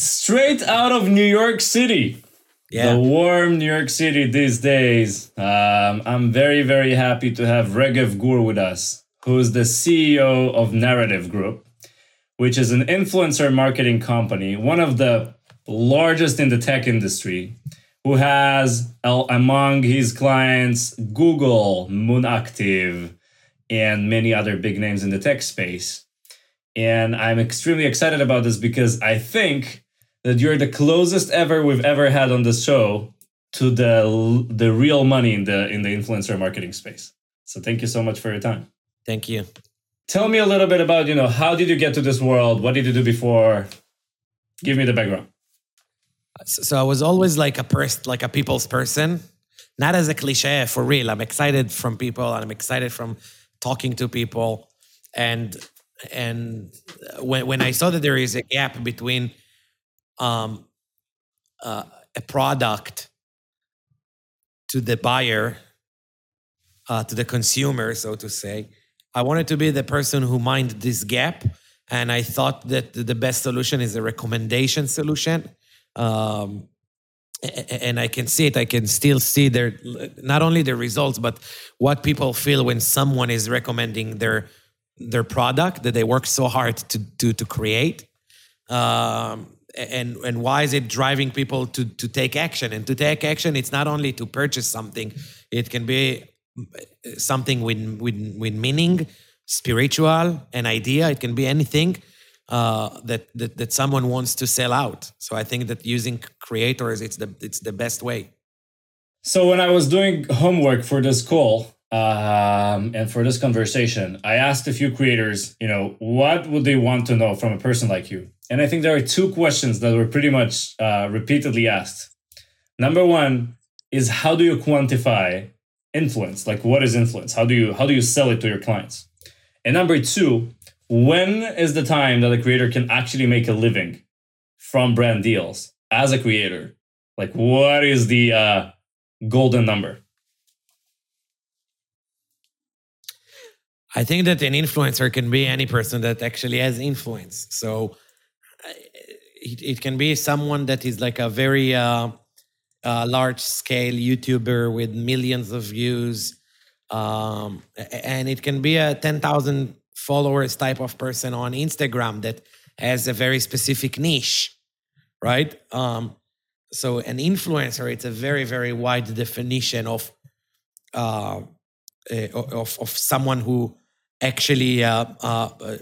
straight out of New York City. Yeah. The warm New York City these days. Um, I'm very, very happy to have Regev Gur with us, who's the CEO of Narrative Group, which is an influencer marketing company, one of the largest in the tech industry, who has among his clients Google, Moonactive, and many other big names in the tech space. And I'm extremely excited about this because I think that you're the closest ever we've ever had on the show to the the real money in the in the influencer marketing space. So thank you so much for your time. Thank you. Tell me a little bit about, you know, how did you get to this world? What did you do before? Give me the background. So, I was always like a person, like a people's person, not as a cliche for real. I'm excited from people and I'm excited from talking to people. And and when when I saw that there is a gap between um, uh, a product to the buyer, uh, to the consumer, so to say. I wanted to be the person who mind this gap, and I thought that the best solution is a recommendation solution. Um, and I can see it. I can still see their not only the results, but what people feel when someone is recommending their their product that they work so hard to to to create. Um, and and why is it driving people to to take action? And to take action it's not only to purchase something. It can be something with with with meaning spiritual an idea. It can be anything uh, that, that that someone wants to sell out. So i think that using creators it's the it's the best way. So when i was doing homework for this call um, and for this conversation, I asked a few creators, you know, what would they want to know from a person like you? And I think there are two questions that were pretty much uh, repeatedly asked. Number one is how do you quantify influence? Like, what is influence? How do you how do you sell it to your clients? And number two, when is the time that a creator can actually make a living from brand deals as a creator? Like, what is the uh, golden number? I think that an influencer can be any person that actually has influence. So it, it can be someone that is like a very uh, uh, large scale YouTuber with millions of views. Um, and it can be a 10,000 followers type of person on Instagram that has a very specific niche, right? Um, so an influencer, it's a very, very wide definition of uh, of, of someone who actually uh, uh, uh,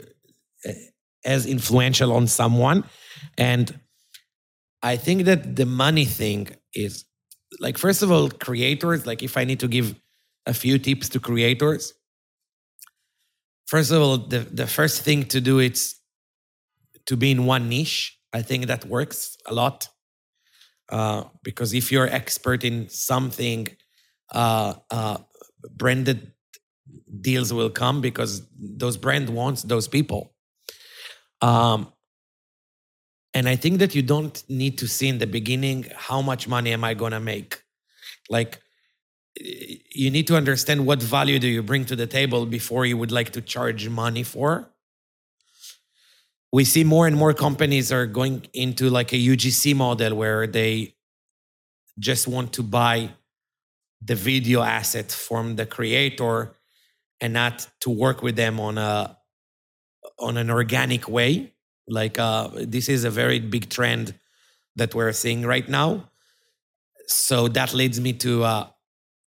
as influential on someone. And I think that the money thing is like, first of all, creators, like if I need to give a few tips to creators, first of all, the, the first thing to do is to be in one niche. I think that works a lot. Uh, because if you're expert in something, uh, uh, branded deals will come because those brand wants those people. Um, and I think that you don't need to see in the beginning how much money am I going to make. Like you need to understand what value do you bring to the table before you would like to charge money for. We see more and more companies are going into like a UGC model where they just want to buy the video asset from the creator and not to work with them on a on an organic way. Like uh, this is a very big trend that we're seeing right now. So that leads me to uh,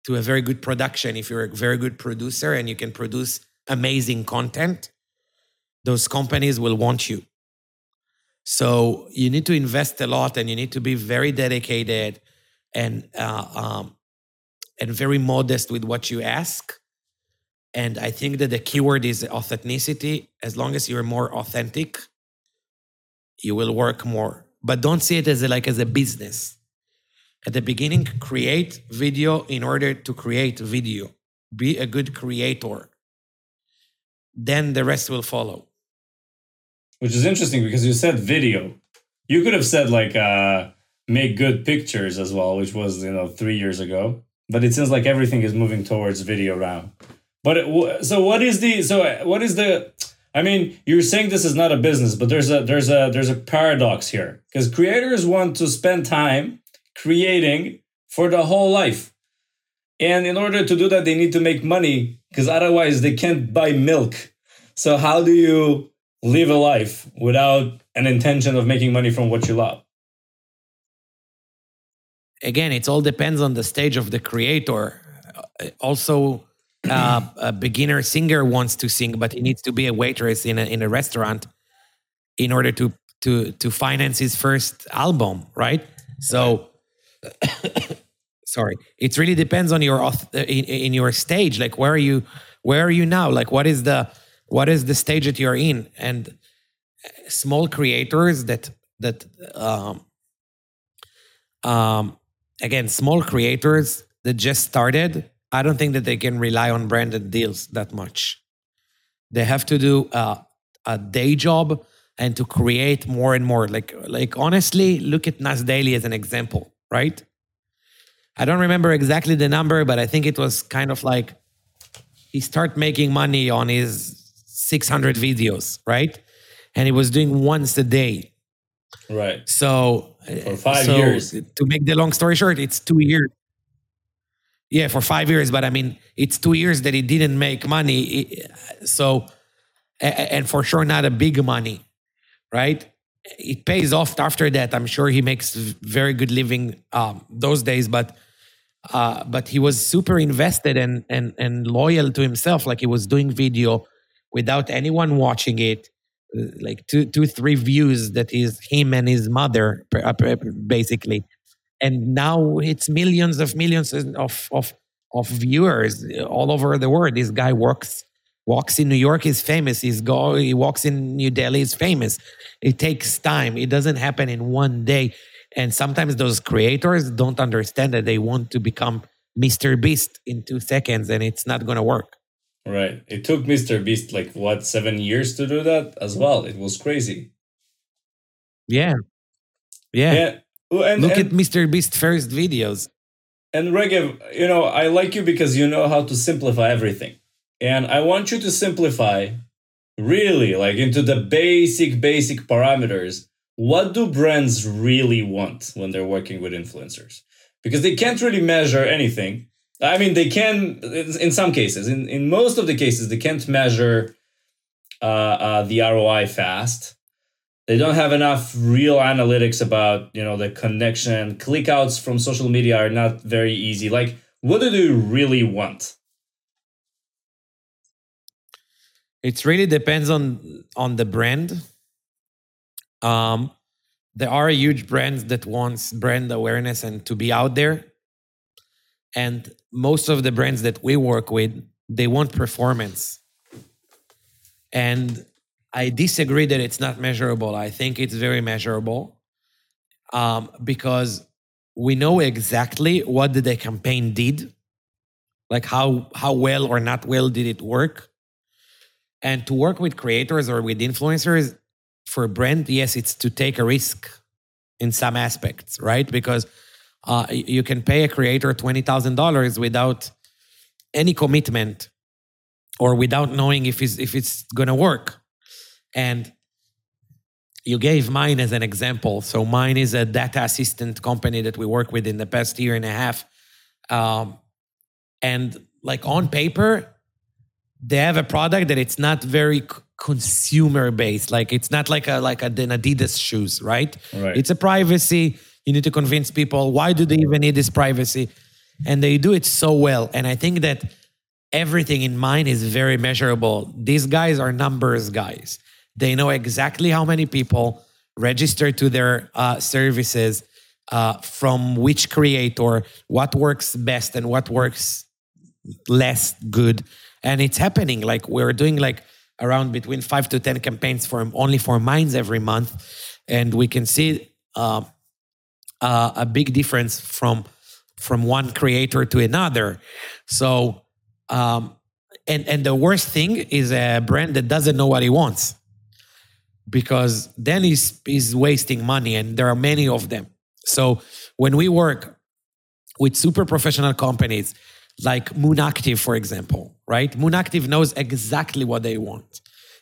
to a very good production. If you're a very good producer and you can produce amazing content those companies will want you. So you need to invest a lot and you need to be very dedicated and uh, um, and very modest with what you ask and I think that the keyword is authenticity. As long as you're more authentic, you will work more. But don't see it as a, like as a business. At the beginning, create video in order to create video. Be a good creator. Then the rest will follow. Which is interesting because you said video. You could have said like uh, make good pictures as well, which was you know three years ago. But it seems like everything is moving towards video now. But so what is the so what is the I mean, you're saying this is not a business, but there's a there's a there's a paradox here because creators want to spend time creating for the whole life. And in order to do that, they need to make money because otherwise they can't buy milk. So how do you live a life without an intention of making money from what you love? Again, it all depends on the stage of the creator. Also, uh, a beginner singer wants to sing, but he needs to be a waitress in a in a restaurant in order to to to finance his first album, right? So, sorry, it really depends on your in, in your stage. Like, where are you? Where are you now? Like, what is the what is the stage that you're in? And small creators that that um, um, again, small creators that just started I don't think that they can rely on branded deals that much. They have to do a, a day job and to create more and more. Like, like honestly, look at Nas Daily as an example, right? I don't remember exactly the number, but I think it was kind of like he started making money on his 600 videos, right? And he was doing once a day. Right. So for five so years. To make the long story short, it's two years. Yeah, for five years, but I mean, it's two years that he didn't make money. So, and for sure, not a big money, right? It pays off after that. I'm sure he makes very good living um, those days, but uh, but he was super invested and and and loyal to himself. Like he was doing video without anyone watching it, like two two three views that is him and his mother uh, basically and now it's millions of millions of of of viewers all over the world. This guy works walks in New York is famous. He's go he walks in New Delhi is famous. It takes time. It doesn't happen in one day. And sometimes those creators don't understand that they want to become Mr. Beast in two seconds, and it's not going to work. Right. It took Mr. Beast like what seven years to do that as well. It was crazy. Yeah. Yeah. yeah. And, Look and, at Mr. Beast first videos. And Regev, you know, I like you because you know how to simplify everything. And I want you to simplify really like into the basic, basic parameters. What do brands really want when they're working with influencers? Because they can't really measure anything. I mean, they can in some cases. In, in most of the cases, they can't measure uh, uh, the ROI fast. They don't have enough real analytics about you know the connection. Clickouts from social media are not very easy. Like what do they really want? It really depends on on the brand. Um there are huge brands that wants brand awareness and to be out there and most of the brands that we work with they want performance and I disagree that it's not measurable. I think it's very measurable um, because we know exactly what the campaign did, like how how well or not well did it work. And to work with creators or with influencers for a brand, yes, it's to take a risk in some aspects, right? Because uh, you can pay a creator twenty thousand dollars without any commitment or without knowing if it's if it's gonna work. And you gave Mine as an example. So Mine is a data assistant company that we work with in the past year and a half. Um, and like on paper, they have a product that it's not very consumer based. Like it's not like a like a, an Adidas shoes, right? right? It's a privacy. You need to convince people why do they even need this privacy, and they do it so well. And I think that everything in Mine is very measurable. These guys are numbers guys. They know exactly how many people register to their uh, services uh, from which creator, what works best and what works less good. And it's happening. Like we're doing like around between five to 10 campaigns for only for minds every month. And we can see uh, uh, a big difference from from one creator to another. So, um, and and the worst thing is a brand that doesn't know what he wants because then he's, he's wasting money and there are many of them. So when we work with super professional companies like Moon Active, for example, right? Moon Active knows exactly what they want.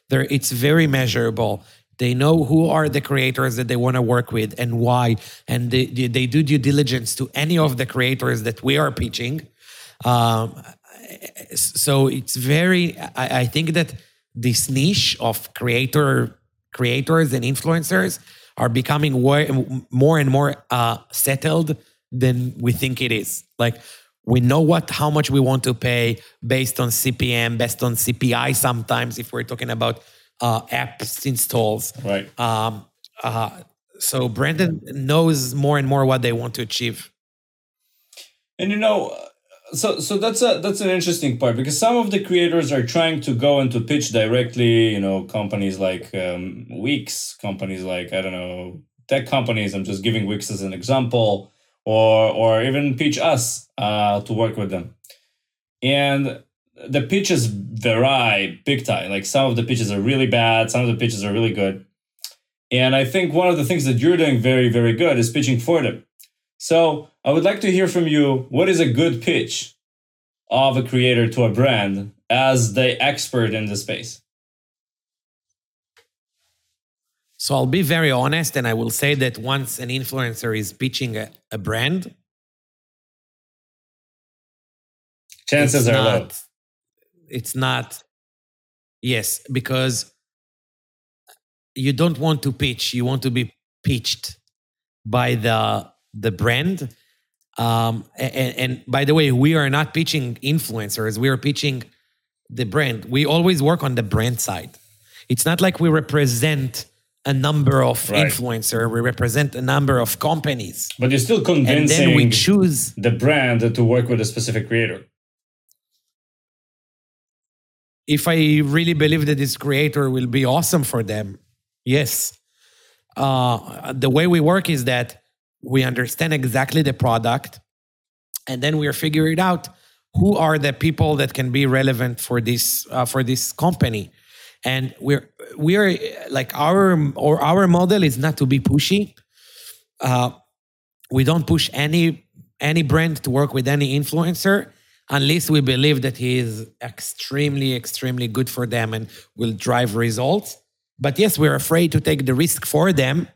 They're, it's very measurable. They know who are the creators that they want to work with and why, and they, they do due diligence to any of the creators that we are pitching. Um, so it's very. I, I think that this niche of creator creators and influencers are becoming more and more uh, settled than we think it is. Like we know what how much we want to pay based on CPM, based on CPI. Sometimes, if we're talking about uh, apps installs, right? Um, uh, so Brandon knows more and more what they want to achieve. And you know, so so that's a that's an interesting part because some of the creators are trying to go and to pitch directly. You know, companies like um, Wix, companies like I don't know tech companies. I'm just giving Wix as an example, or or even pitch us uh, to work with them. And the pitches vary big time. Like some of the pitches are really bad, some of the pitches are really good. And I think one of the things that you're doing very, very good is pitching for them. So I would like to hear from you what is a good pitch of a creator to a brand as the expert in the space? So I'll be very honest and I will say that once an influencer is pitching a, a brand, chances are not, low it's not yes because you don't want to pitch you want to be pitched by the the brand. Um, and, and by the way we are not pitching influencers we are pitching the brand. We always work on the brand side. It's not like we represent a number of right. influencer we represent a number of companies. But you're still convincing and then we choose the brand to work with a specific creator if I really believe that this creator will be awesome for them, yes. Uh, the way we work is that we understand exactly the product, and then we are figuring out who are the people that can be relevant for this uh, for this company. And we're we're like our or our model is not to be pushy. Uh, we don't push any any brand to work with any influencer unless we believe that he is extremely, extremely good for them and will drive results. But yes, we're afraid to take the risk for them.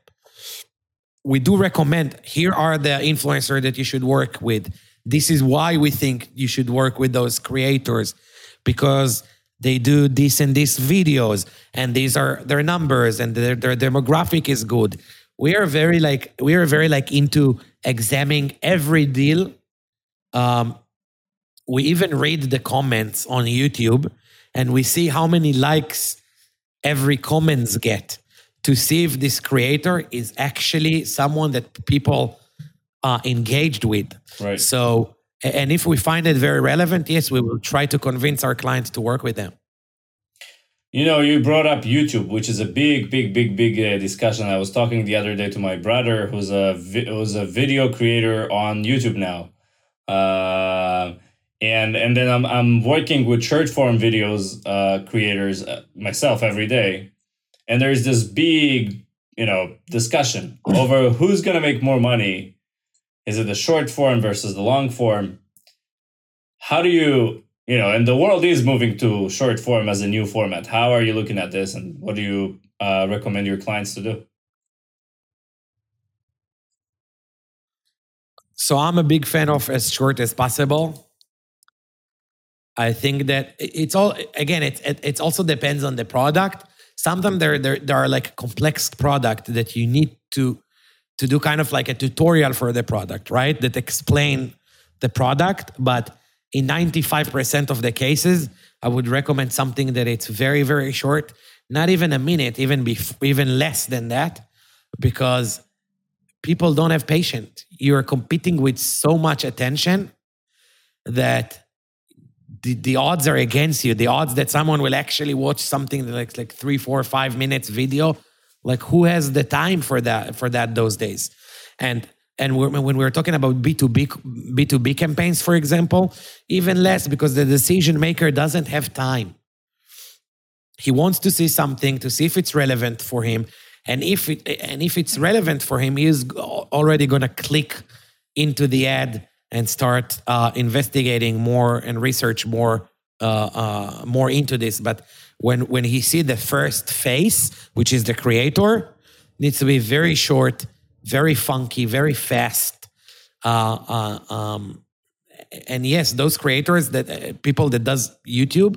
We do recommend here are the influencers that you should work with. This is why we think you should work with those creators because they do this and this videos and these are their numbers and their, their demographic is good. We are very like we are very like into examining every deal um, we even read the comments on YouTube and we see how many likes every comments get to see if this creator is actually someone that people are engaged with. Right. So, and if we find it very relevant, yes, we will try to convince our clients to work with them. You know, you brought up YouTube, which is a big, big, big, big uh, discussion. I was talking the other day to my brother, who's a vi- who's a video creator on YouTube now. Uh, and and then I'm I'm working with short form videos uh, creators uh, myself every day, and there's this big you know discussion over who's gonna make more money. Is it the short form versus the long form? How do you you know? And the world is moving to short form as a new format. How are you looking at this, and what do you uh, recommend your clients to do? So I'm a big fan of as short as possible I think that it's all again. It it it's also depends on the product. Sometimes there there there are like complex product that you need to to do kind of like a tutorial for the product, right? That explain the product, but in 95% of the cases, I would recommend something that it's very very short, not even a minute, even be even less than that, because people don't have patience. You're competing with so much attention that the, the odds are against you. The odds that someone will actually watch something like like three, four, five minutes video, like who has the time for that for that those days? And and we're, when we're talking about B2B B2B campaigns, for example, even less because the decision maker doesn't have time. He wants to see something to see if it's relevant for him, and if it and if it's relevant for him, he is already going to click into the ad and start uh, investigating more and research more uh, uh, more into this. But when when he see the first face, which is the creator, needs to be very short, very funky, very fast. Uh, uh, um, and yes, those creators that uh, people that does YouTube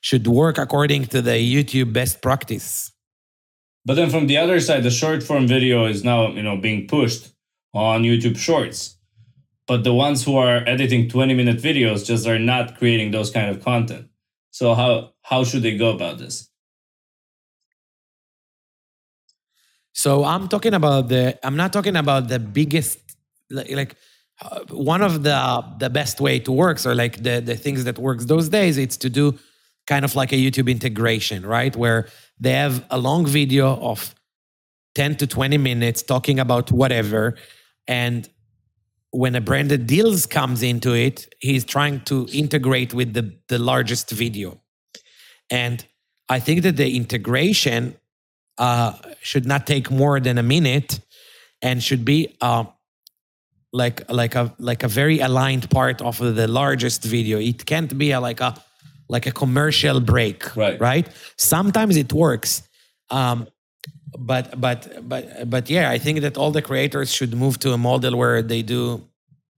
should work according to the YouTube best practice. But then from the other side, the short form video is now you know being pushed on YouTube Shorts. But the ones who are editing 20 minute videos just are not creating those kind of content. So how how should they go about this? So I'm talking about the I'm not talking about the biggest like, like uh, one of the the best way to works or like the the things that works those days it's to do kind of like a YouTube integration, right? Where they have a long video of 10 to 20 minutes talking about whatever and when a branded deals comes into it, he's trying to integrate with the, the largest video. And I think that the integration uh, should not take more than a minute and should be uh, like like a like a very aligned part of the largest video. It can't be a, like a like a commercial break, right? Right. Sometimes it works, um, but but but but yeah, I think that all the creators should move to a model where they do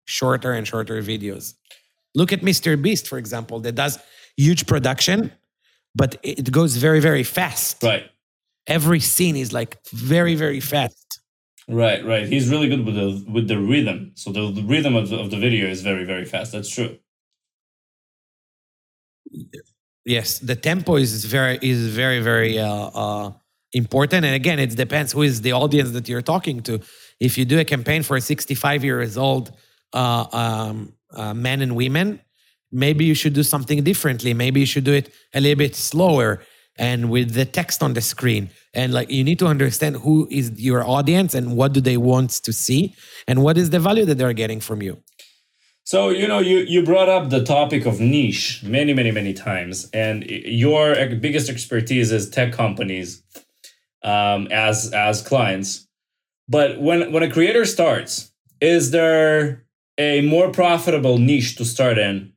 shorter and shorter videos. Look at Mr. Beast, for example, that does huge production, but it goes very very fast. Right. Every scene is like very very fast. Right, right. He's really good with the with the rhythm. So the, the rhythm of the, of the video is very very fast. That's true. Yes, the tempo is very is very very uh, uh, important. And again, it depends who is the audience that you're talking to. If you do a campaign for a 65 years old uh, um, uh, men and women, maybe you should do something differently. Maybe you should do it a little bit slower and with the text on the screen. And like you need to understand who is your audience and what do they want to see and what is the value that they're getting from you. So you know you you brought up the topic of niche many many many times, and your biggest expertise is tech companies um, as as clients. But when when a creator starts, is there a more profitable niche to start in,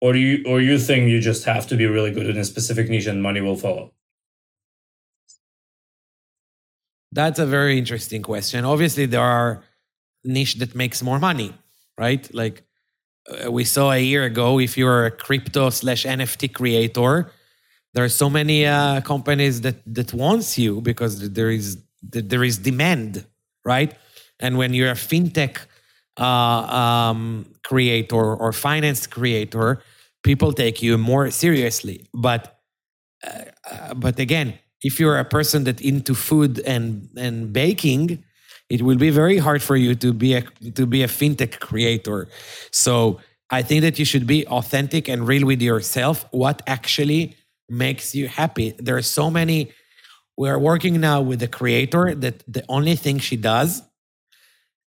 or do you or you think you just have to be really good in a specific niche and money will follow? That's a very interesting question. Obviously, there are niche that makes more money, right? Like uh, we saw a year ago, if you're a crypto slash NFT creator, there are so many uh, companies that that wants you because there is there is demand, right? And when you're a fintech uh, um, creator or finance creator, people take you more seriously. But uh, uh but again, if you're a person that into food and and baking, it will be very hard for you to be a to be a fintech creator. So I think that you should be authentic and real with yourself. What actually makes you happy? There are so many. We are working now with the creator that the only thing she does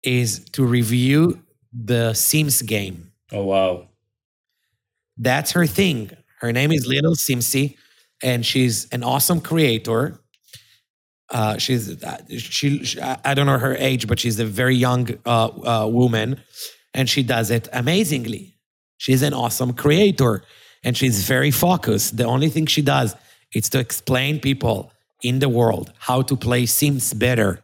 is to review the Sims game. Oh wow. That's her thing. Her name is lilsimsie, and she's an awesome creator. Uh, she's uh, she, she, I don't know her age, but she's a very young uh, uh, woman, and she does it amazingly. She's an awesome creator, and she's very focused. The only thing she does is to explain people in the world how to play Sims better,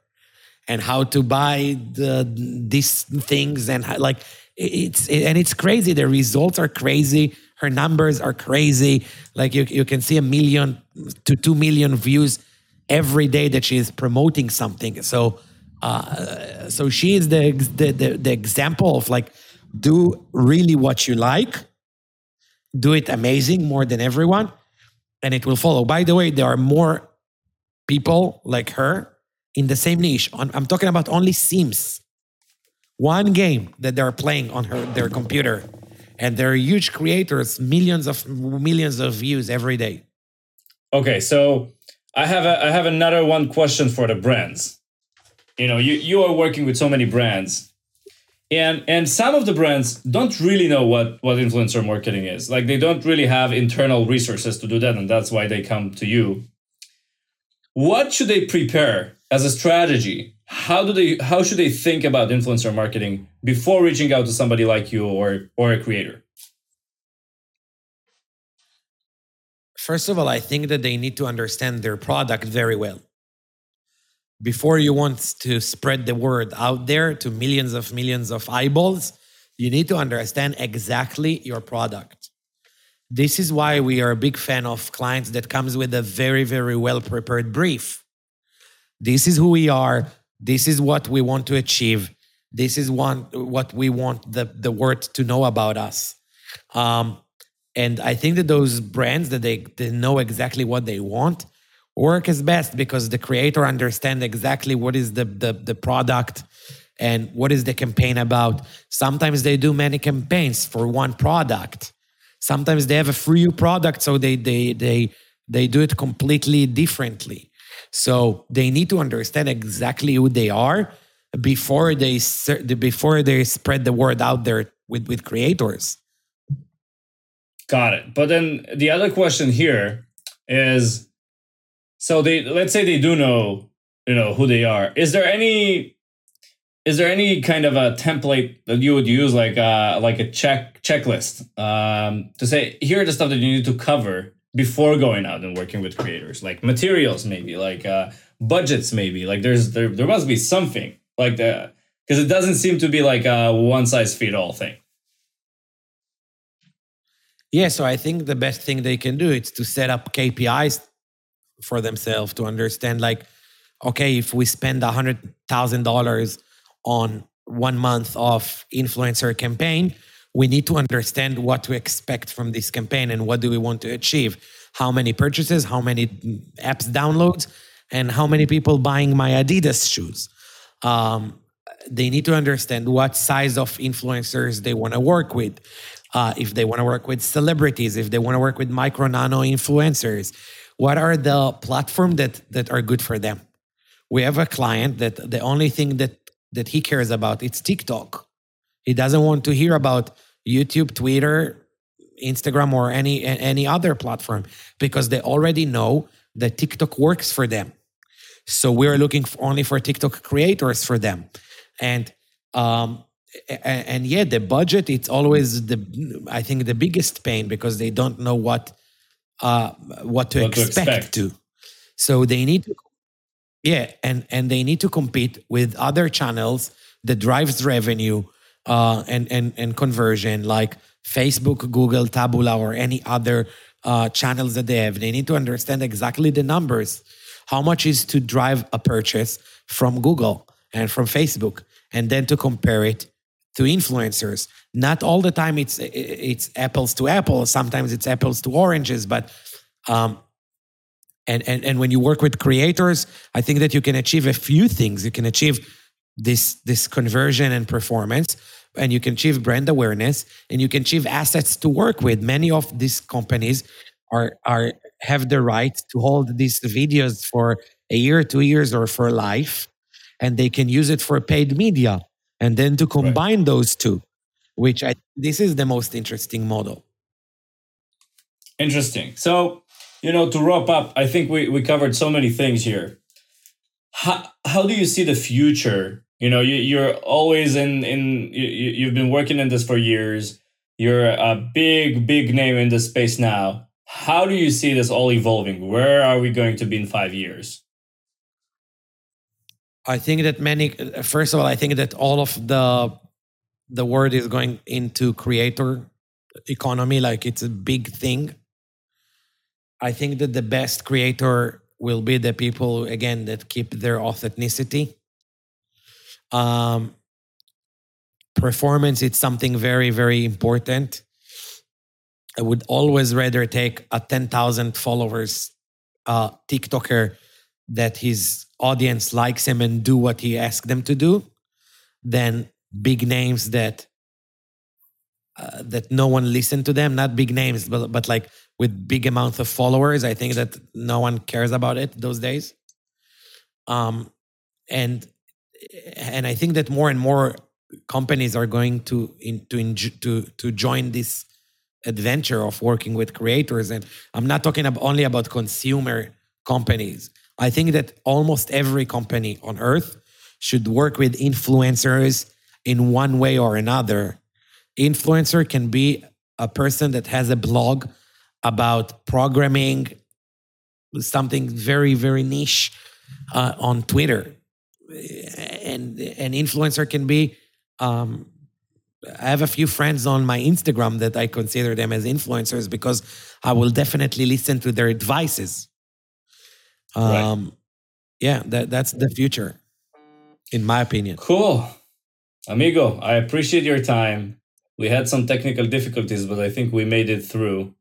and how to buy the these things, and how, like it's and it's crazy. The results are crazy. Her numbers are crazy. Like you, you can see a million to two million views every day that she is promoting something. So, uh, so she is the, the, the the example of like do really what you like, do it amazing more than everyone, and it will follow. By the way, there are more people like her in the same niche. I'm talking about only Sims. One game that they're playing on her their computer, and they're huge creators, millions of millions of views every day. Okay, so I have a, I have another one question for the brands. You know, you, you are working with so many brands. And and some of the brands don't really know what what influencer marketing is. Like they don't really have internal resources to do that and that's why they come to you. What should they prepare as a strategy? How do they how should they think about influencer marketing before reaching out to somebody like you or or a creator? First of all, I think that they need to understand their product very well. Before you want to spread the word out there to millions of millions of eyeballs, you need to understand exactly your product. This is why we are a big fan of clients that comes with a very, very well prepared brief. This is who we are. This is what we want to achieve. This is one, what we want the, the world to know about us. Um, and I think that those brands that they, they know exactly what they want work is best because the creator understand exactly what is the, the, the product and what is the campaign about. Sometimes they do many campaigns for one product. Sometimes they have a free product, so they they they they do it completely differently. So they need to understand exactly who they are before they before they spread the word out there with with creators. Got it. But then the other question here is so they let's say they do know, you know, who they are. Is there any is there any kind of a template that you would use like uh like a check checklist um to say here are the stuff that you need to cover before going out and working with creators like materials maybe like uh budgets maybe like there's there, there must be something like that because it doesn't seem to be like a one size fit all thing yeah, so I think the best thing they can do is to set up KPIs for themselves to understand like, okay, if we spend a hundred thousand dollars on one month of influencer campaign, we need to understand what to expect from this campaign and what do we want to achieve. How many purchases, how many apps downloads, and how many people buying my Adidas shoes. Um, they need to understand what size of influencers they want to work with uh, if they want to work with celebrities, if they want to work with micro nano influencers, what are the platform that that are good for them? We have a client that the only thing that that he cares about it's TikTok. He doesn't want to hear about YouTube, Twitter, Instagram, or any any other platform because they already know that TikTok works for them. So we're looking for only for TikTok creators for them, and um, and, and yeah, the budget it's always the I think the biggest pain because they don't know what uh what to, what expect, to expect to. So they need to yeah, and and they need to compete with other channels that drives revenue uh and and and conversion like Facebook, Google, Taboola or any other uh channels that they have. They need to understand exactly the numbers. How much is to drive a purchase from Google and from Facebook and then to compare it to influencers. Not all the time it's it's apples to apples. Sometimes it's apples to oranges. But um, and and and when you work with creators, I think that you can achieve a few things. You can achieve this this conversion and performance, and you can achieve brand awareness, and you can achieve assets to work with. Many of these companies are are have the right to hold these videos for a year, two years, or for life, and they can use it for paid media and then to combine right. those two which i this is the most interesting model. Interesting. So you know to wrap up i think we, we covered so many things here. How, how do you see the future? You know you, you're always in in you, you've been working in this for years. You're a big big name in this space now. How do you see this all evolving? Where are we going to be in five years I think that many. First of all, I think that all of the the world is going into creator economy. Like it's a big thing. I think that the best creator will be the people again that keep their authenticity. Um, performance it's something very very important. I would always rather take a ten thousand followers uh, TikToker that his audience likes him and do what he asks them to do than big names that uh, that no one listen to them not big names but but like with big amounts of followers i think that no one cares about it those days. Um and and i think that more and more companies are going to in, to to to join this adventure of working with creators. And i'm not talking only about consumer companies I think that almost every company on earth should work with influencers in one way or another. Influencer can be a person that has a blog about programming, something very, very niche uh, on Twitter. And an influencer can be. Um, I have a few friends on my Instagram that I consider them as influencers because I will definitely listen to their advices. Um, right. Yeah, that, that's the future, in my opinion. Cool. Amigo, I appreciate your time. We had some technical difficulties, but I think we made it through.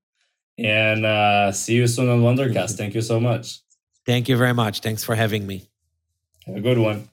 And uh, see you soon on Wondercast. Thank you so much. Thank you very much. Thanks for having me. Have a good one.